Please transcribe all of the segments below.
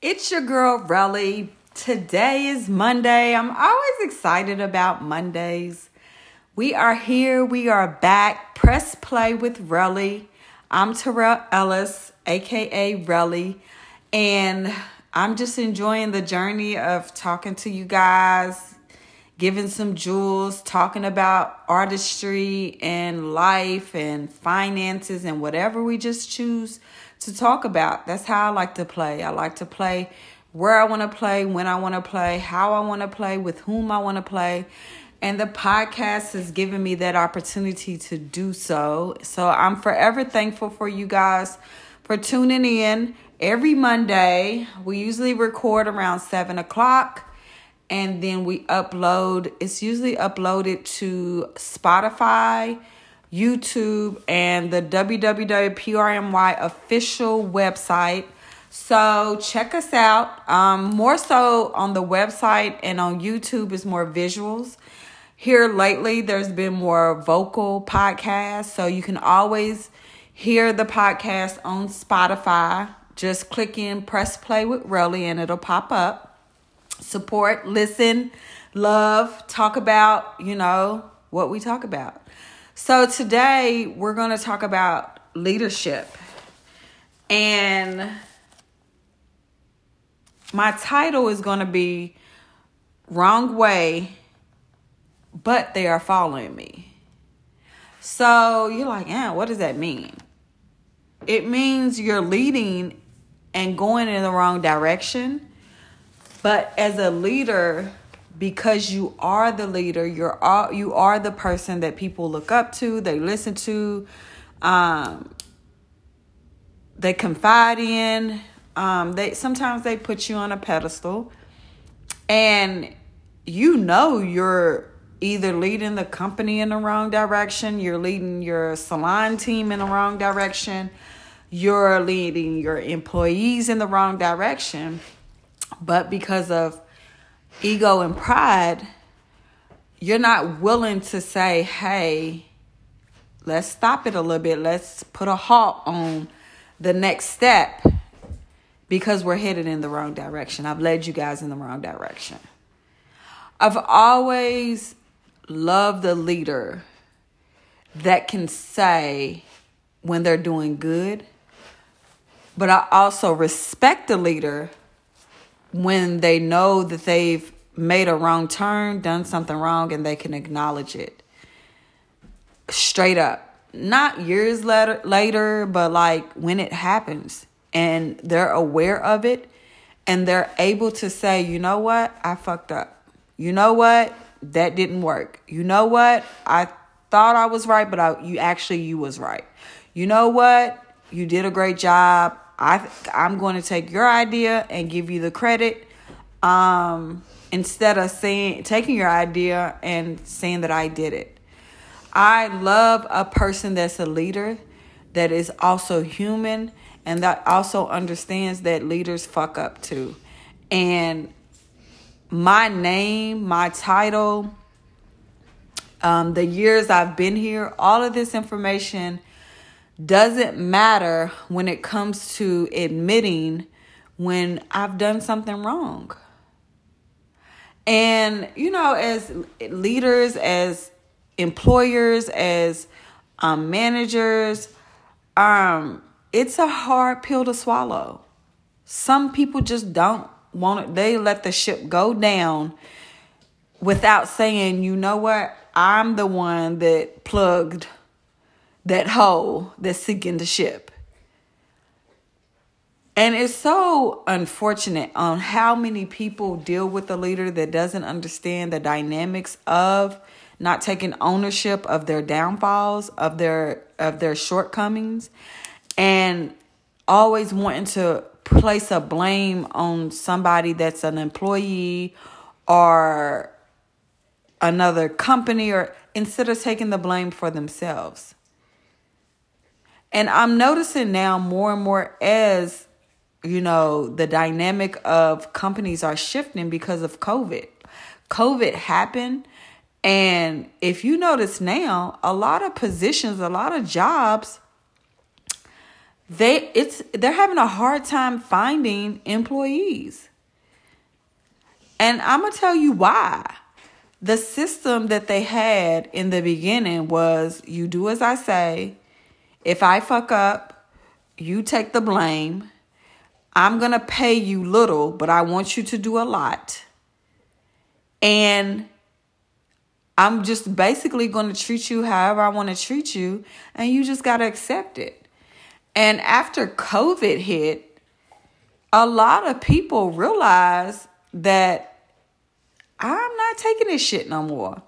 It's your girl Relly. Today is Monday. I'm always excited about Mondays. We are here. We are back. Press play with Relly. I'm Terrell Ellis, aka Relly, and I'm just enjoying the journey of talking to you guys, giving some jewels, talking about artistry and life and finances and whatever we just choose to talk about. That's how I like to play. I like to play where I want to play, when I want to play, how I want to play, with whom I want to play. And the podcast has given me that opportunity to do so. So I'm forever thankful for you guys for tuning in every Monday. We usually record around 7 o'clock and then we upload. It's usually uploaded to Spotify, YouTube, and the www.prmy official website. So check us out. Um, more so on the website and on YouTube is more visuals. Here lately, there's been more vocal podcasts, so you can always hear the podcast on Spotify. Just click in, press play with Relly, and it'll pop up support, listen, love, talk about, you know, what we talk about. So today we're going to talk about leadership. And my title is going to be Wrong Way, but they are following me. So you're like, yeah, what does that mean? It means you're leading and going in the wrong direction but as a leader, because you are the leader, you're all, you are the person that people look up to, they listen to, um, they confide in. Um, they sometimes they put you on a pedestal, and you know you're either leading the company in the wrong direction, you're leading your salon team in the wrong direction, you're leading your employees in the wrong direction but because of ego and pride, you're not willing to say, hey, let's stop it a little bit. Let's put a halt on the next step because we're headed in the wrong direction. I've led you guys in the wrong direction. I've always loved the leader that can say when they're doing good, but I also respect the leader when they know that they've made a wrong turn, done something wrong, and they can acknowledge it straight up. Not years later, later, but like when it happens and they're aware of it and they're able to say, you know what, I fucked up. You know what, that didn't work. You know what, I thought I was right, but I, you actually you was right. You know what, you did a great job. I I'm going to take your idea and give you the credit um, instead of saying taking your idea and saying that I did it. I love a person that's a leader that is also human and that also understands that leaders fuck up too. And my name, my title, um, the years I've been here, all of this information doesn't matter when it comes to admitting when I've done something wrong. And, you know, as leaders, as employers, as um, managers, um, it's a hard pill to swallow. Some people just don't want it. They let the ship go down without saying, you know what, I'm the one that plugged that hole that's sinking the ship. And it's so unfortunate on how many people deal with a leader that doesn't understand the dynamics of not taking ownership of their downfalls, of their of their shortcomings, and always wanting to place a blame on somebody that's an employee or another company or instead of taking the blame for themselves. And I'm noticing now more and more as, you know, the dynamic of companies are shifting because of COVID. COVID happened. And if you notice now, a lot of positions, a lot of jobs, they it's they're having a hard time finding employees. And I'm going to tell you why. The system that they had in the beginning was you do as I say. If I fuck up, you take the blame. I'm going to pay you little, but I want you to do a lot. And I'm just basically going to treat you however I want to treat you, and you just got to accept it. And after COVID hit, a lot of people realized that I'm not taking this shit no more.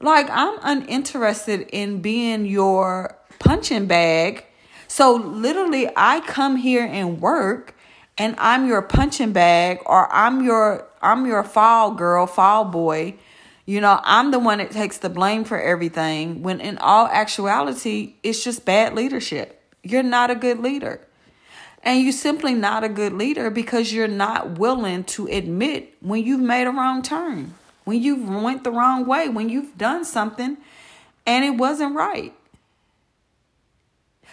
Like, I'm uninterested in being your punching bag. So, literally, I come here and work and I'm your punching bag or I'm your I'm your fall girl, fall boy you know, I'm the one that takes the blame for everything when in all actuality, it's just bad leadership. You're not a good leader. And you're simply not a good leader because you're not willing to admit when you've made a wrong turn, when you've went the wrong way, when you've done something and it wasn't right.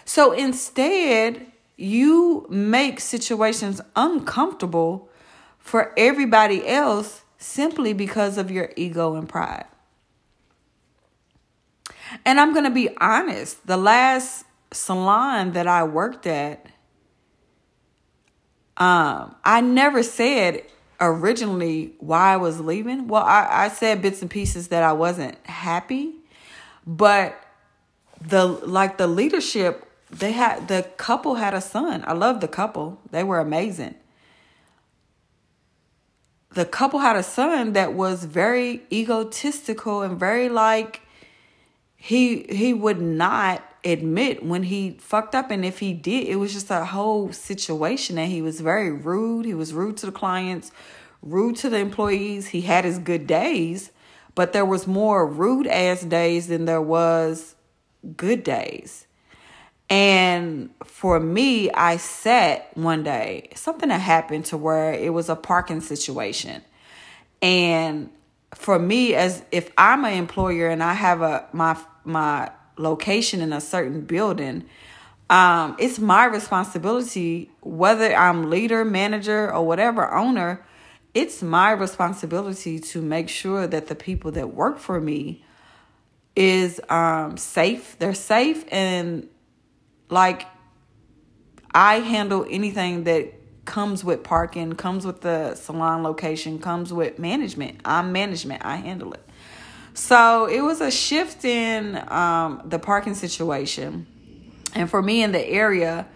So instead, you make situations uncomfortable for everybody else simply because of your ego and pride. And I'm going to be honest, the last salon that I worked at, um, I never said originally why I was leaving. Well, I, I said bits and pieces that I wasn't happy, but the like the leadership they had the couple had a son. I love the couple. They were amazing. The couple had a son that was very egotistical and very like he he would not admit when he fucked up. And if he did it was just a whole situation. And he was very rude. He was rude to the clients rude to the employees. He had his good days but there was more rude ass days than there was good days and for me, I sat one day, something that happened to where it was a parking situation. And for me, as if I'm an employer and I have a my my location in a certain building, um, it's my responsibility, whether I'm leader, manager, or whatever owner, it's my responsibility to make sure that the people that work for me is um, safe. They're safe and like I handle anything that comes with parking, comes with the salon location, comes with management. I'm management. I handle it. So it was a shift in um, the parking situation, and for me in the area,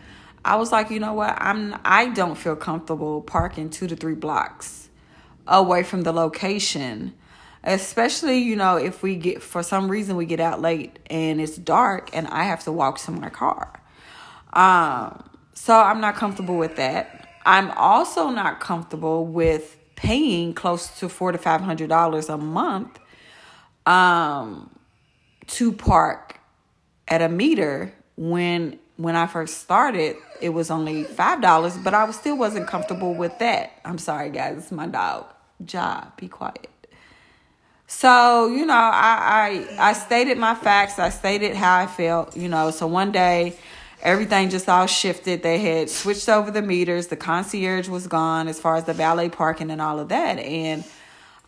I was like, you know what? I'm I don't feel comfortable parking two to three blocks away from the location especially you know if we get for some reason we get out late and it's dark and i have to walk to my car um, so I'm not comfortable with that. I'm also not comfortable with paying close to four to five hundred dollars a month um, to park at a meter when when I first started it was only five dollars, but I still wasn't comfortable with that. I'm sorry guys, it's my dog. Job, be quiet. So, you know, I, I I stated my facts, I stated how I felt, you know. So one day everything just all shifted. They had switched over the meters. The concierge was gone as far as the valet parking and all of that. And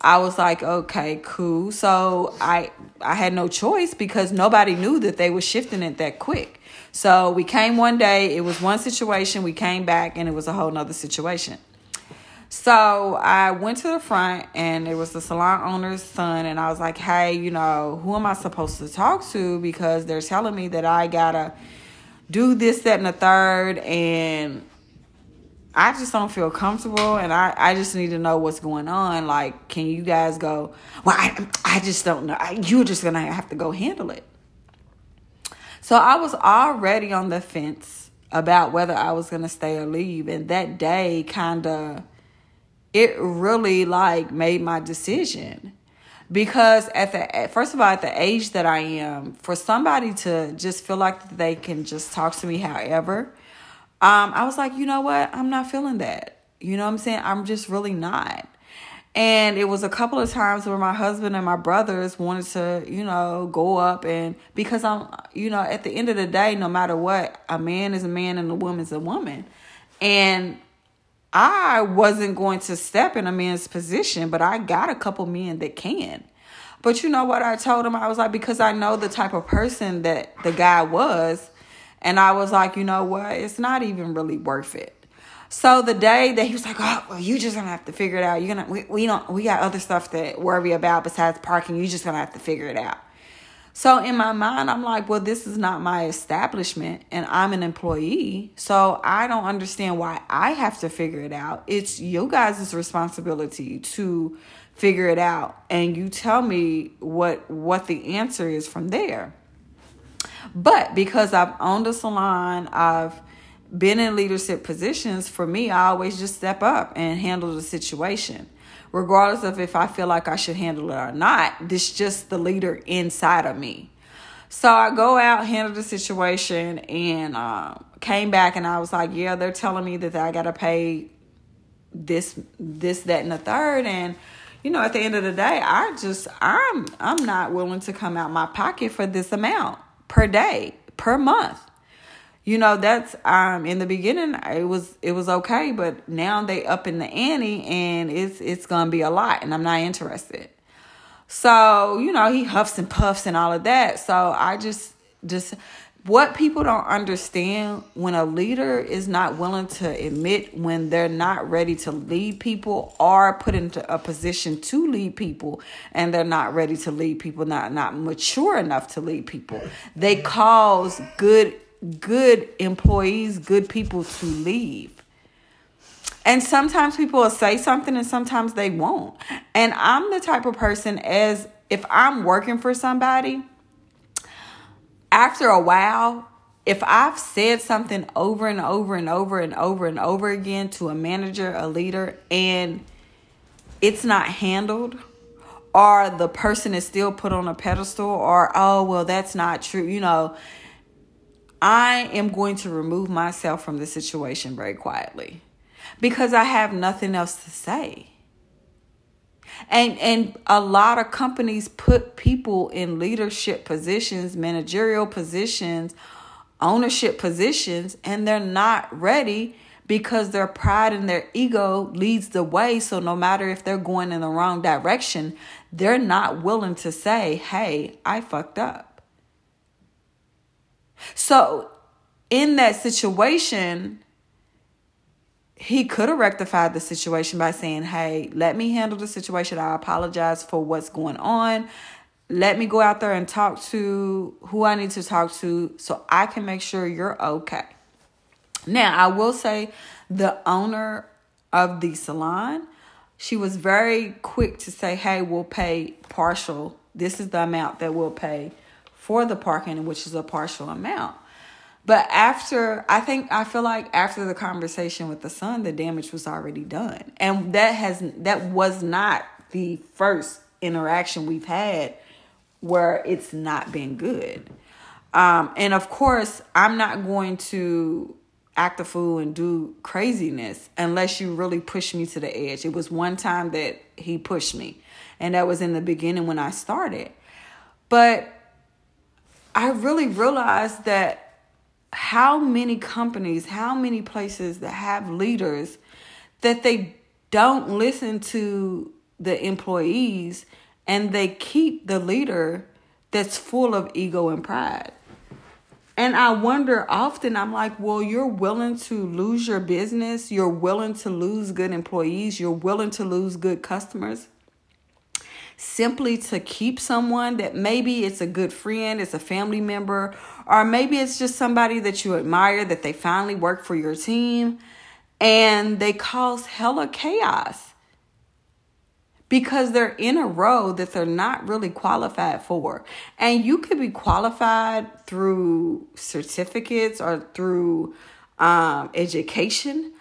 I was like, okay, cool. So I I had no choice because nobody knew that they were shifting it that quick. So we came one day, it was one situation, we came back and it was a whole nother situation. So I went to the front and it was the salon owner's son and I was like, hey, you know, who am I supposed to talk to? Because they're telling me that I gotta do this, that, and the third, and I just don't feel comfortable, and I, I just need to know what's going on. Like, can you guys go? Well, I I just don't know. I, you're just gonna have to go handle it. So I was already on the fence about whether I was gonna stay or leave, and that day kind of it really like made my decision because at the first of all at the age that i am for somebody to just feel like they can just talk to me however um, i was like you know what? I'm not feeling that. You know what i'm saying? I'm just really not. And it was a couple of times where my husband and my brothers wanted to, you know, go up and because I'm, you know, at the end of the day, no matter what, a man is a man and a woman's a woman. And I wasn't going to step in a man's position, but I got a couple men that can. But you know what I told him? I was like, because I know the type of person that the guy was. And I was like, you know what? It's not even really worth it. So the day that he was like, "Oh, well, you just gonna have to figure it out. You're gonna we, we don't we got other stuff to worry about besides parking. You just gonna have to figure it out." So in my mind, I'm like, "Well, this is not my establishment, and I'm an employee, so I don't understand why I have to figure it out. It's you guys' responsibility to figure it out, and you tell me what what the answer is from there." But because I've owned a salon, I've been in leadership positions, for me, I always just step up and handle the situation. Regardless of if I feel like I should handle it or not, this just the leader inside of me. So I go out, handle the situation, and uh, came back, and I was like, "Yeah, they're telling me that I gotta pay this, this, that, and the third, and you know, at the end of the day, I just I'm I'm not willing to come out my pocket for this amount per day per month you know that's um in the beginning it was it was okay but now they up in the ante and it's it's gonna be a lot and i'm not interested. So you know he huffs and puffs and all of that. So i just just what people don't understand when a leader is not willing to admit when they're not ready to lead people or put into a position to lead people and they're not ready to lead people not not mature enough to lead people they cause good good employees, good people to leave. And sometimes people will say something and sometimes they won't. And I'm the type of person as if I'm working for somebody, after a while, if I've said something over and over and over and over and over again to a manager, a leader, and it's not handled, or the person is still put on a pedestal, or oh, well, that's not true, you know, I am going to remove myself from the situation very quietly because I have nothing else to say. And and a lot of companies put people in leadership positions, managerial positions, ownership positions and they're not ready because their pride and their ego leads the way so no matter if they're going in the wrong direction, they're not willing to say, "Hey, I fucked up." So, in that situation, he could have rectified the situation by saying, Hey, let me handle the situation. I apologize for what's going on. Let me go out there and talk to who I need to talk to so I can make sure you're okay. Now, I will say the owner of the salon, she was very quick to say, Hey, we'll pay partial. This is the amount that we'll pay for the parking, which is a partial amount. But after, I think, I feel like after the conversation with the son, the damage was already done. And that has, that was not the first interaction we've had where it's not been good. Um, and of course, I'm not going to act a fool and do craziness unless you really push me to the edge. It was one time that he pushed me, and that was in the beginning when I started. But I really realized that how many companies, how many places that have leaders that they don't listen to the employees and they keep the leader that's full of ego and pride. And I wonder often, I'm like, well, you're willing to lose your business. You're willing to lose good employees. You're willing to lose good customers simply to keep someone that maybe it's a good friend, it's a family member, or maybe it's just somebody that you admire that they finally work for your team and they cause hella chaos because they're in a role that they're not really qualified for. And you could be qualified through certificates or through um, education,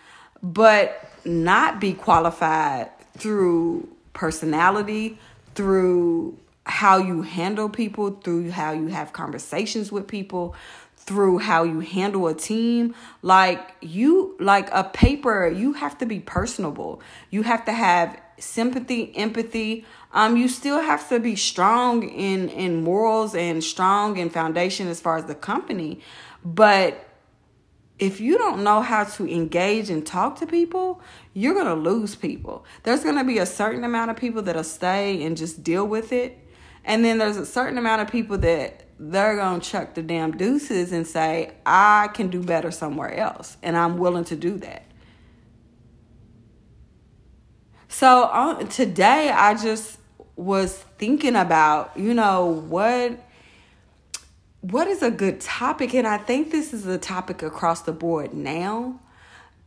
but not be qualified through personality, through how you handle people, through how you have conversations with people, through how you handle a team. Like you like a paper you have to be personable. You have to have sympathy empathy. Um you still have to be strong in in morals and strong in foundation as far as the company. But if you don't know how to engage and talk to people, you're going to lose people. There's going to be a certain amount of people that'll stay and just deal with it. And then there's a certain amount of people that they're going to chuck the damn deuces and say, I can do better somewhere else. And I'm willing to do that. So uh, today I just was thinking about, you know, what what is a good topic? And I think this is a topic across the board now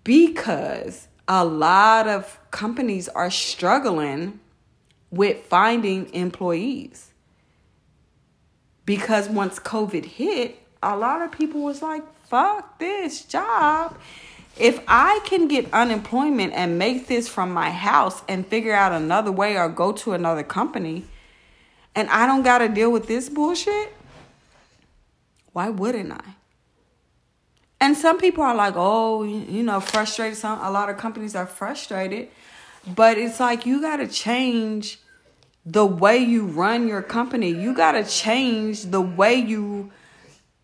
because a lot of companies are struggling with finding employees. Because once COVID hit, a lot of people was like, fuck this job. If I can get unemployment and make this from my house and figure out another way or go to another company and I don't got to deal with this bullshit, why wouldn't I? And some people are like, oh, you know, frustrated. Some a lot of companies are frustrated, but it's like you got to change the way you run your company. You got to change the way you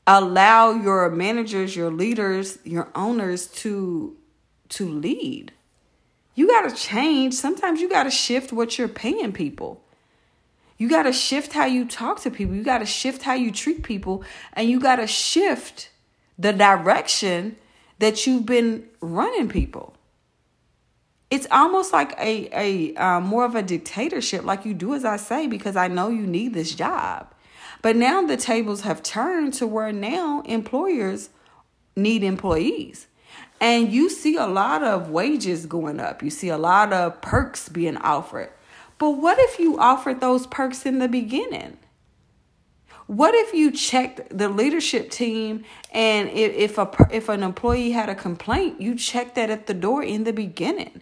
allow your managers, your leaders, your owners to to lead. You got to change. Sometimes you got to shift what you're paying people. You got to shift how you talk to people. You got to shift how you treat people. And you got to shift the direction that you've been running people. It's almost like a, a uh, more of a dictatorship, like you do as I say, because I know you need this job. But now the tables have turned to where now employers need employees. And you see a lot of wages going up. You see a lot of perks being offered. But what if you offered those perks in the beginning? What if you checked the leadership team and if, if a if an employee had a complaint, you checked that at the door in the beginning?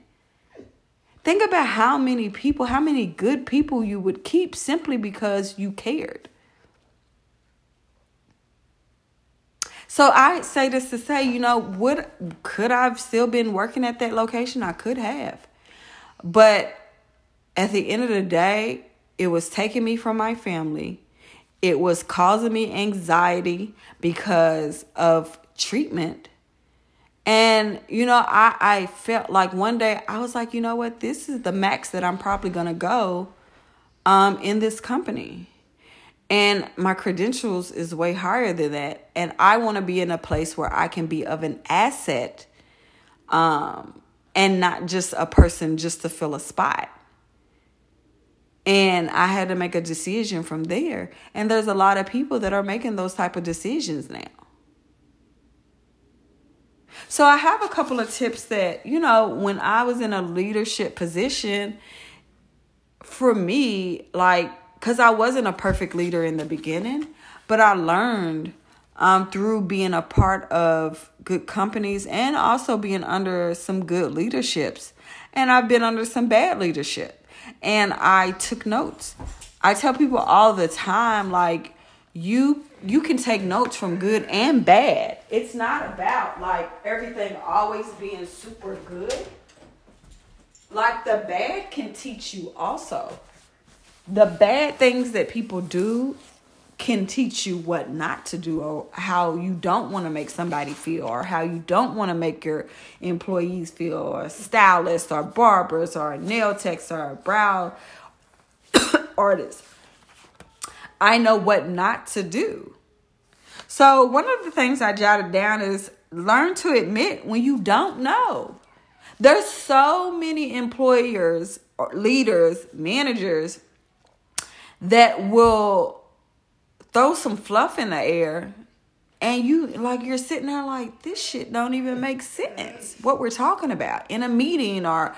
Think about how many people, how many good people you would keep simply because you cared. So I say this to say, you know, would could I've still been working at that location? I could have. But at the end of the day, it was taking me from my family. It was causing me anxiety because of treatment. And, you know, I, I felt like one day I was like, you know what? This is the max that I'm probably going to go um, in this company. And my credentials is way higher than that. And I want to be in a place where I can be of an asset um, and not just a person just to fill a spot. And I had to make a decision from there. And there's a lot of people that are making those type of decisions now. So I have a couple of tips that, you know, when I was in a leadership position, for me, like, because I wasn't a perfect leader in the beginning, but I learned um, through being a part of good companies and also being under some good leaderships. And I've been under some bad leadership and I took notes. I tell people all the time like you you can take notes from good and bad. It's not about like everything always being super good. Like the bad can teach you also. The bad things that people do can teach you what not to do or how you don't want to make somebody feel or how you don't want to make your employees feel or stylists or barbers or nail techs or brow artists. I know what not to do. So, one of the things I jotted down is learn to admit when you don't know. There's so many employers, leaders, managers that will throw some fluff in the air and you like you're sitting there like this shit don't even make sense. What we're talking about. In a meeting or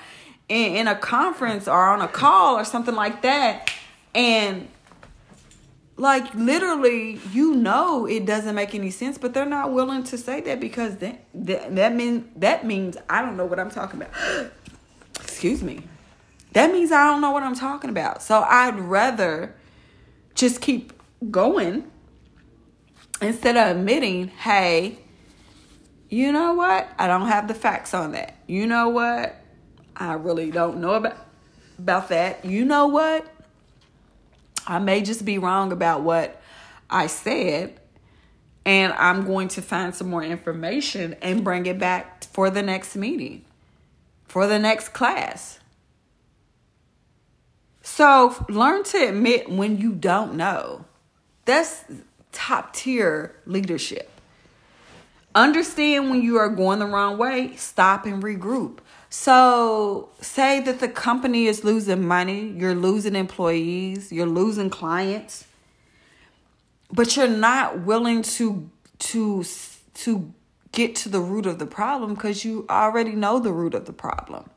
in, in a conference or on a call or something like that and like literally you know it doesn't make any sense but they're not willing to say that because that that, that means that means i don't know what i'm talking about. Excuse me. That means i don't know what i'm talking about. So i'd rather just keep going instead of admitting, hey, you know what? I don't have the facts on that. You know what? I really don't know about about that. You know what? I may just be wrong about what I said, and I'm going to find some more information and bring it back for the next meeting, for the next class. So learn to admit when you don't know. That's top tier leadership. Understand when you are going the wrong way, stop and regroup. So, say that the company is losing money, you're losing employees, you're losing clients, but you're not willing to to to get to the root of the problem because you already know the root of the problem.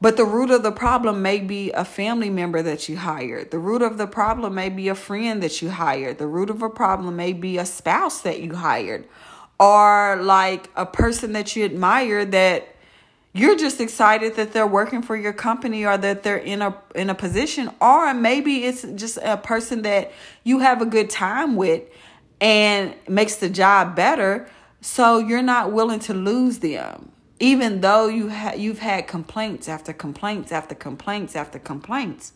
But the root of the problem may be a family member that you hired. The root of the problem may be a friend that you hired. The root of a problem may be a spouse that you hired or like a person that you admire that you're just excited that they're working for your company or that they're in a in a position or maybe it's just a person that you have a good time with and makes the job better so you're not willing to lose them even though you ha- you've had complaints after complaints after complaints after complaints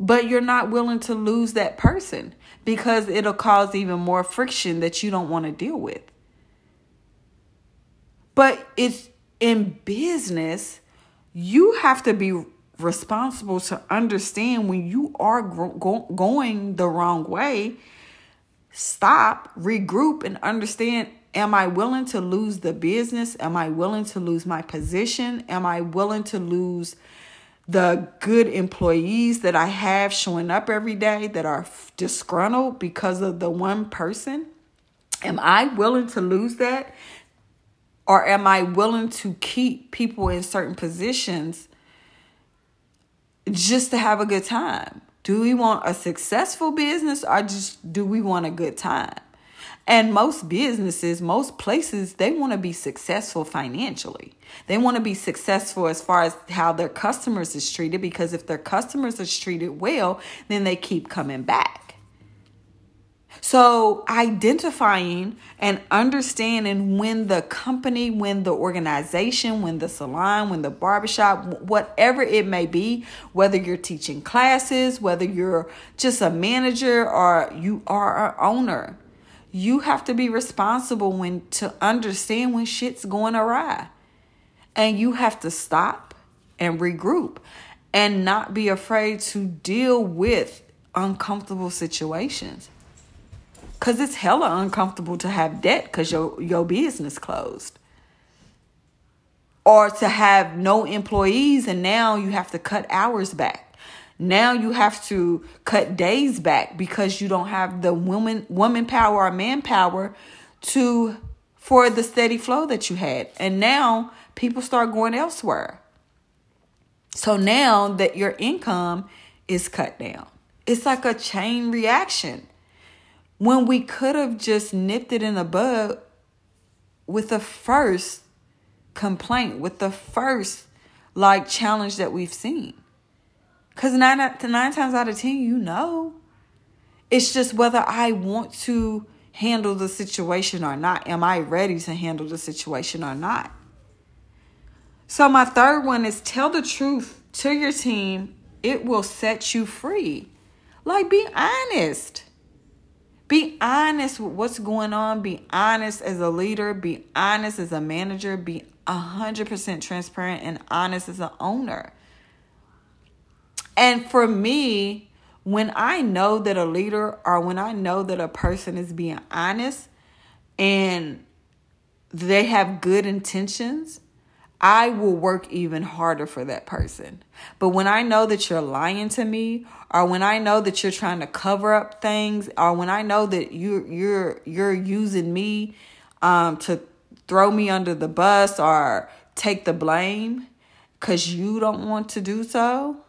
but you're not willing to lose that person because it'll cause even more friction that you don't want to deal with but it's in business, you have to be responsible to understand when you are go- going the wrong way. Stop, regroup, and understand Am I willing to lose the business? Am I willing to lose my position? Am I willing to lose the good employees that I have showing up every day that are disgruntled because of the one person? Am I willing to lose that? Or am I willing to keep people in certain positions just to have a good time? Do we want a successful business or just do we want a good time? And most businesses, most places, they want to be successful financially. They want to be successful as far as how their customers is treated because if their customers is treated well, then they keep coming back. So, identifying and understanding when the company, when the organization, when the salon, when the barbershop, whatever it may be, whether you're teaching classes, whether you're just a manager or you are an owner, you have to be responsible when to understand when shit's going awry. And you have to stop and regroup and not be afraid to deal with uncomfortable situations. Cause it's hella uncomfortable to have debt because your your business closed. Or to have no employees and now you have to cut hours back. Now you have to cut days back because you don't have the woman woman power or manpower to for the steady flow that you had. And now people start going elsewhere. So now that your income is cut down. It's like a chain reaction when we could have just nipped it in the bud with the first complaint, with the first like challenge that we've seen. Because nine, nine times out of ten, you know. It's just whether I want to handle the situation or not. Am I ready to handle the situation or not? So, my third one is tell the truth to your team. It will set you free. Like, be honest. Be honest with what's going on. Be honest as a leader. Be honest as a manager. Be 100% transparent and honest as an owner. And for me, when I know that a leader or when I know that a person is being honest and they have good intentions, I will work even harder for that person. But when I know that you're lying to me or when I know that you're trying to cover up things or when I know that you you're you're using me um to throw me under the bus or take the blame cuz you don't want to do so,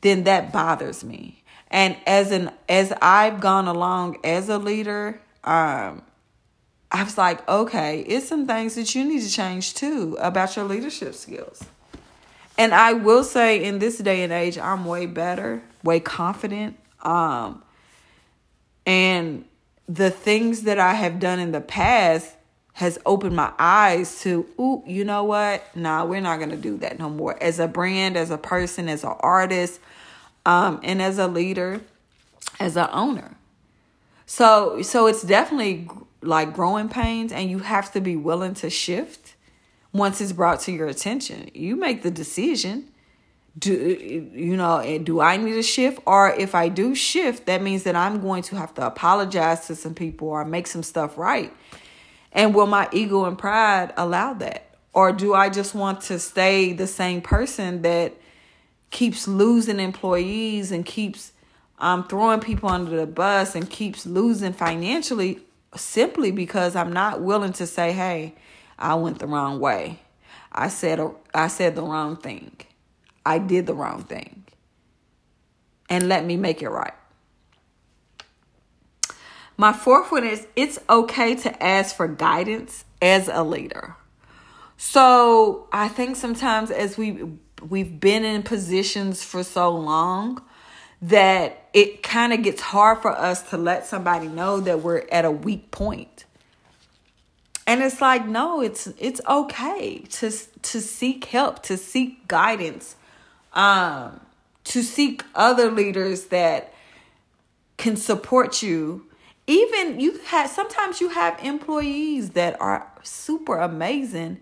then that bothers me. And as an as I've gone along as a leader, um I was like, okay, it's some things that you need to change too about your leadership skills. And I will say in this day and age, I'm way better, way confident. Um, and the things that I have done in the past has opened my eyes to, ooh, you know what? Nah, we're not gonna do that no more. As a brand, as a person, as an artist, um, and as a leader, as an owner. So, so it's definitely like growing pains, and you have to be willing to shift once it's brought to your attention. You make the decision. Do you know? Do I need to shift, or if I do shift, that means that I'm going to have to apologize to some people or make some stuff right and will my ego and pride allow that? Or do I just want to stay the same person that keeps losing employees and keeps um, throwing people under the bus and keeps losing financially simply because I'm not willing to say, hey, I went the wrong way. I said I said the wrong thing. I did the wrong thing. And let me make it right. My fourth one is it's okay to ask for guidance as a leader. So I think sometimes as we we've been in positions for so long that it kind of gets hard for us to let somebody know that we're at a weak point. And it's like no, it's it's okay to to seek help, to seek guidance, um, to seek other leaders that can support you even you have sometimes you have employees that are super amazing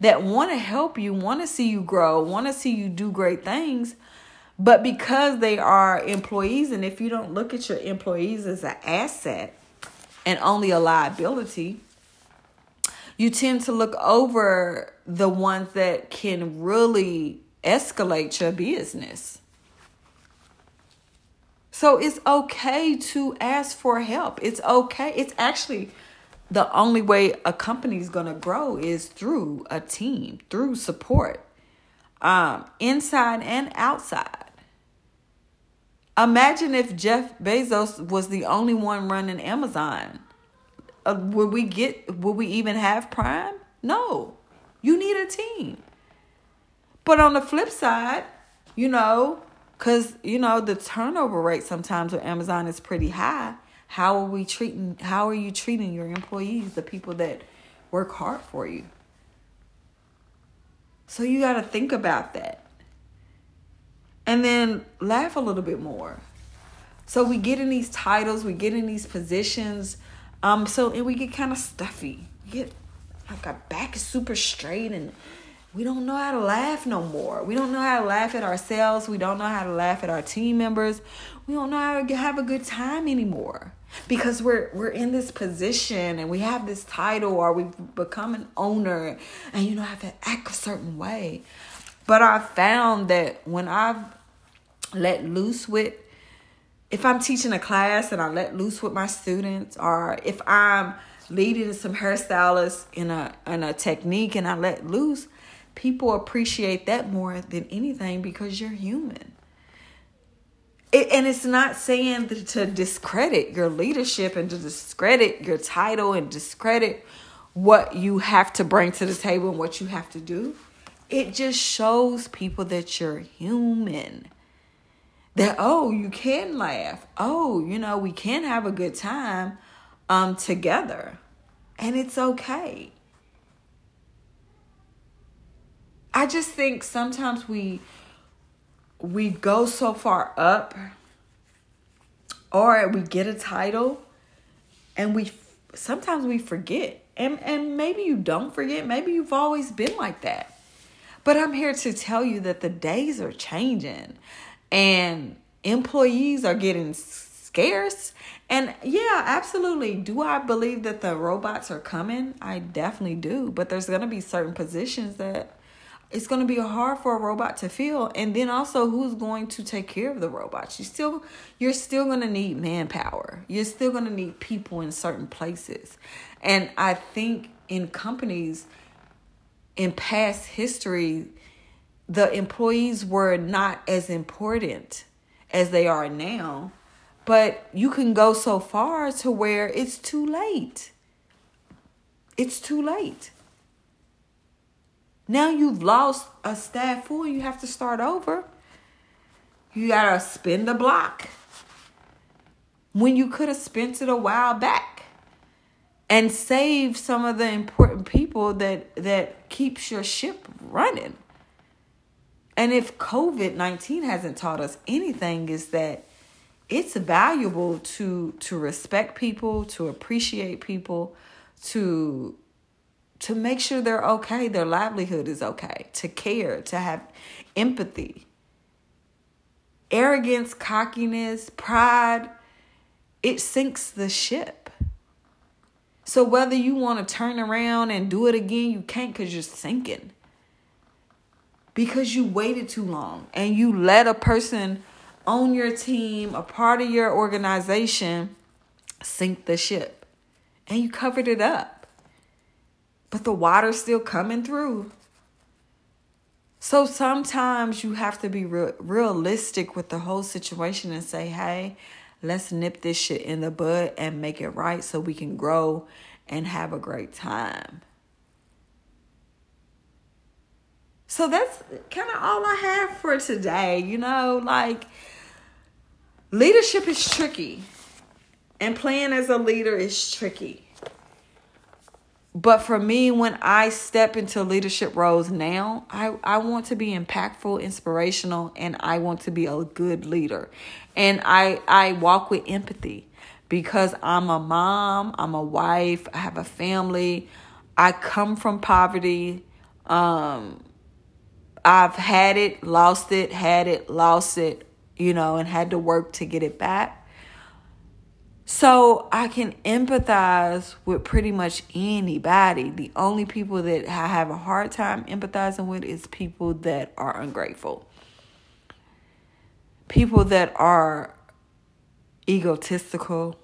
that want to help you, want to see you grow, want to see you do great things. But because they are employees, and if you don't look at your employees as an asset and only a liability, you tend to look over the ones that can really escalate your business. So it's okay to ask for help. It's okay. It's actually the only way a company is going to grow is through a team, through support, um, inside and outside. Imagine if Jeff Bezos was the only one running Amazon. Uh, would we get? Would we even have Prime? No. You need a team. But on the flip side, you know, Cause you know the turnover rate sometimes with Amazon is pretty high. How are we treating? How are you treating your employees, the people that work hard for you? So you got to think about that, and then laugh a little bit more. So we get in these titles, we get in these positions, um. So and we get kind of stuffy. We get like our back is super straight and we don't know how to laugh no more. We don't know how to laugh at ourselves. We don't know how to laugh at our team members. We don't know how to have a good time anymore because we're we're in this position and we have this title or we've become an owner and you know have to act a certain way. But I found that when I've let loose with if I'm teaching a class and I let loose with my students or if I'm leading some hairstylists in a in a technique and I let loose, people appreciate that more than anything because you're human. It, and it's not saying to discredit your leadership and to discredit your title and discredit what you have to bring to the table and what you have to do. It just shows people that you're human. That oh, you can laugh. Oh, you know, we can have a good time um together. And it's okay. I just think sometimes we we go so far up or we get a title and we sometimes we forget. And and maybe you don't forget, maybe you've always been like that. But I'm here to tell you that the days are changing and employees are getting scarce. And yeah, absolutely. Do I believe that the robots are coming? I definitely do. But there's going to be certain positions that it's going to be hard for a robot to feel. And then also who's going to take care of the robots you still you're still going to need manpower. You're still going to need people in certain places. And i think in companies in past history the employees were not as important as they are now. But you can go so far to where it's too late. It's too late now you've lost a staff full, you have to start over. You gotta spend the block. when you could have spent it a while back and saved some of the important people that that keeps your ship running. And if COVID-19 hasn't taught us anything is that it's valuable to to respect people, to appreciate people, to to make sure they're okay, their livelihood is okay, to care, to have empathy. Arrogance, cockiness, pride, it sinks the ship. So whether you want to turn around and do it again, you can't because you're sinking. Because you waited too long and you let a person on your team, a part of your organization, sink the ship. And you covered it up. But the water's still coming through. So sometimes you have to be re- realistic with the whole situation and say, hey, let's nip this shit in the bud and make it right so we can grow and have a great time. So that's kind of all I have for today. You know, like leadership is tricky, and playing as a leader is tricky. But for me, when I step into leadership roles now, I, I want to be impactful, inspirational, and I want to be a good leader. And I, I walk with empathy because I'm a mom, I'm a wife, I have a family, I come from poverty. Um, I've had it, lost it, had it, lost it, you know, and had to work to get it back. So I can empathize with pretty much anybody. The only people that I have a hard time empathizing with is people that are ungrateful. People that are egotistical.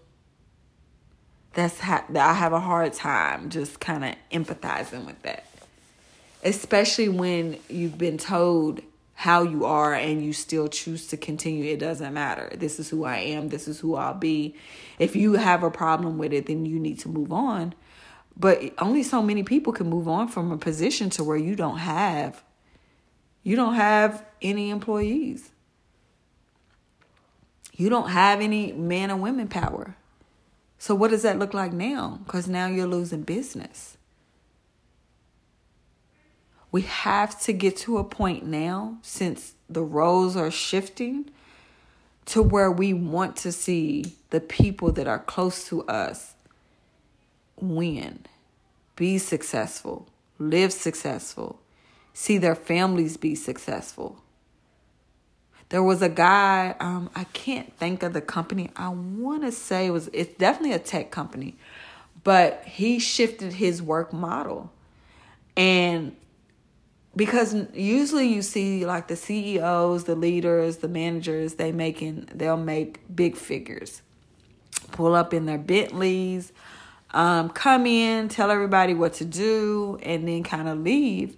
That's how that I have a hard time just kind of empathizing with that especially when you've been told how you are and you still choose to continue it doesn't matter. This is who i am. This is who i'll be. If you have a problem with it then you need to move on. But only so many people can move on from a position to where you don't have you don't have any employees. You don't have any man and women power. So what does that look like now? Because now you're losing business we have to get to a point now, since the roles are shifting, to where we want to see the people that are close to us win, be successful, live successful, see their families be successful. There was a guy, um, I can't think of the company. I want to say it was it's definitely a tech company, but he shifted his work model. And because usually you see like the CEOs, the leaders, the managers, they making they'll make big figures. Pull up in their Bentleys, um, come in, tell everybody what to do, and then kind of leave.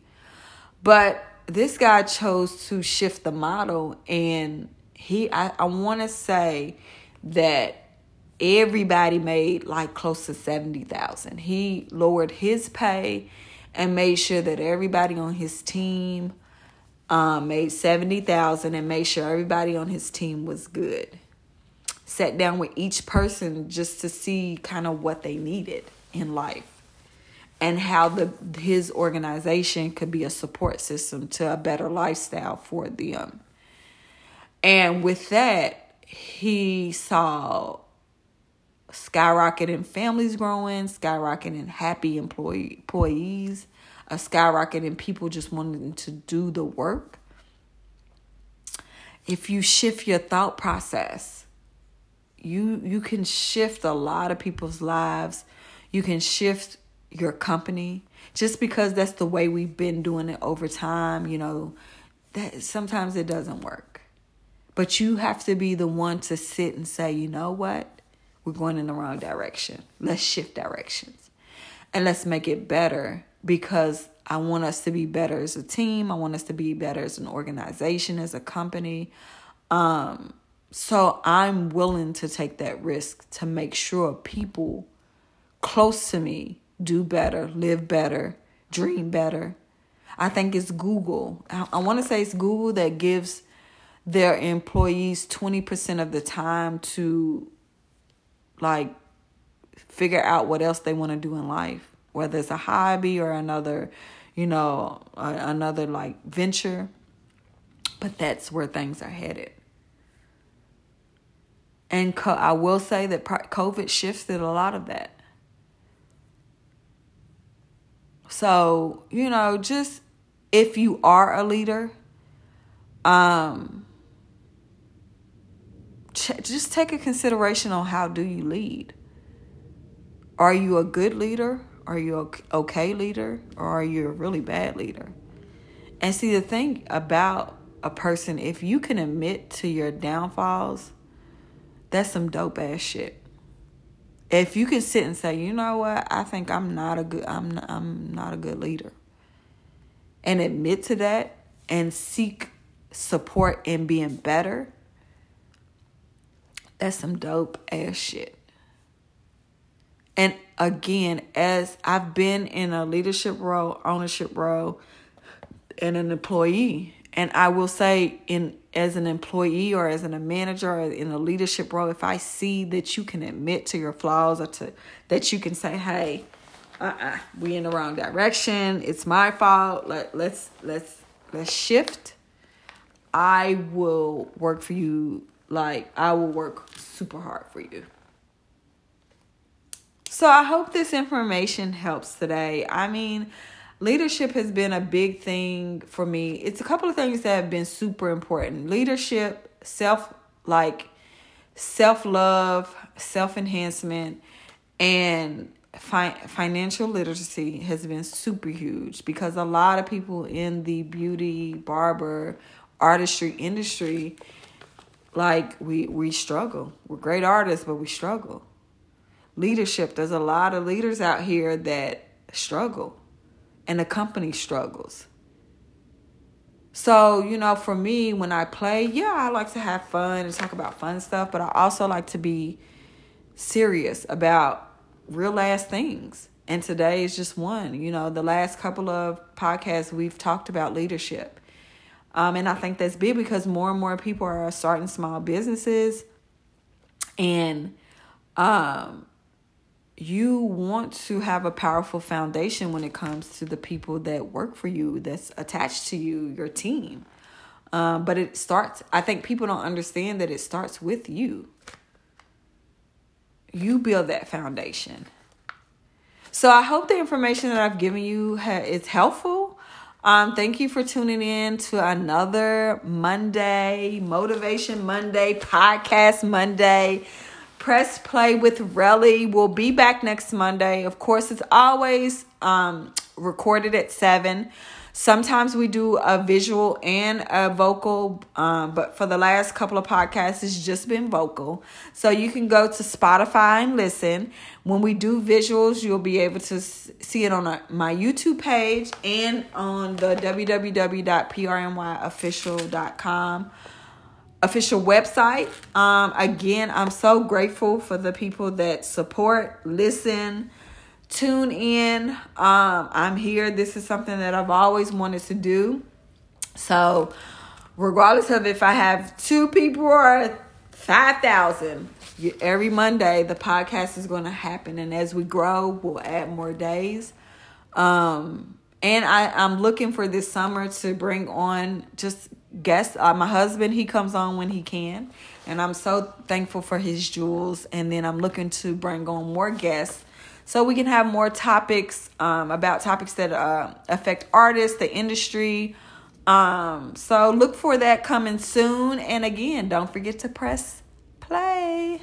But this guy chose to shift the model, and he I, I want to say that everybody made like close to seventy thousand. He lowered his pay and made sure that everybody on his team um, made 70,000 and made sure everybody on his team was good. Sat down with each person just to see kind of what they needed in life and how the his organization could be a support system to a better lifestyle for them. And with that, he saw skyrocketing families growing, skyrocketing happy employee, employees, a skyrocketing people just wanting to do the work. If you shift your thought process, you you can shift a lot of people's lives. You can shift your company just because that's the way we've been doing it over time, you know, that sometimes it doesn't work. But you have to be the one to sit and say, "You know what? we're going in the wrong direction. Let's shift directions and let's make it better because I want us to be better as a team. I want us to be better as an organization, as a company. Um, so I'm willing to take that risk to make sure people close to me do better, live better, dream better. I think it's Google. I, I want to say it's Google that gives their employees 20% of the time to like figure out what else they want to do in life, whether it's a hobby or another, you know, another like venture. But that's where things are headed. And co- I will say that COVID shifted a lot of that. So, you know, just if you are a leader, um, just take a consideration on how do you lead. Are you a good leader? Are you okay leader? Or are you a really bad leader? And see, the thing about a person, if you can admit to your downfalls, that's some dope ass shit. If you can sit and say, you know what, I think I'm not a good I'm not, I'm not a good leader. And admit to that and seek support in being better. That's some dope ass shit. And again, as I've been in a leadership role, ownership role, and an employee, and I will say in as an employee or as a manager or in a leadership role, if I see that you can admit to your flaws or to that you can say, "Hey, uh-uh, we in the wrong direction. It's my fault. Let let's let's let's shift." I will work for you like I will work super hard for you. So I hope this information helps today. I mean, leadership has been a big thing for me. It's a couple of things that have been super important. Leadership, self like self-love, self-enhancement and fi- financial literacy has been super huge because a lot of people in the beauty, barber, artistry industry like we we struggle. We're great artists, but we struggle. Leadership, there's a lot of leaders out here that struggle and the company struggles. So, you know, for me, when I play, yeah, I like to have fun and talk about fun stuff, but I also like to be serious about real ass things. And today is just one. You know, the last couple of podcasts, we've talked about leadership. Um, and I think that's big because more and more people are starting small businesses. And um, you want to have a powerful foundation when it comes to the people that work for you, that's attached to you, your team. Um, but it starts, I think people don't understand that it starts with you. You build that foundation. So I hope the information that I've given you ha- is helpful. Um, thank you for tuning in to another Monday, Motivation Monday, Podcast Monday. Press play with Relly. We'll be back next Monday. Of course, it's always um, recorded at 7. Sometimes we do a visual and a vocal, um, but for the last couple of podcasts, it's just been vocal. So you can go to Spotify and listen. When we do visuals, you'll be able to see it on my YouTube page and on the www.prnyofficial.com official website. Um, again, I'm so grateful for the people that support, listen, tune in. Um, I'm here. This is something that I've always wanted to do. So, regardless of if I have two people or 5,000, every Monday the podcast is going to happen. And as we grow, we'll add more days. Um, and I, I'm looking for this summer to bring on just guests. Uh, my husband, he comes on when he can. And I'm so thankful for his jewels. And then I'm looking to bring on more guests so we can have more topics um, about topics that uh, affect artists, the industry. Um, so look for that coming soon. And again, don't forget to press play.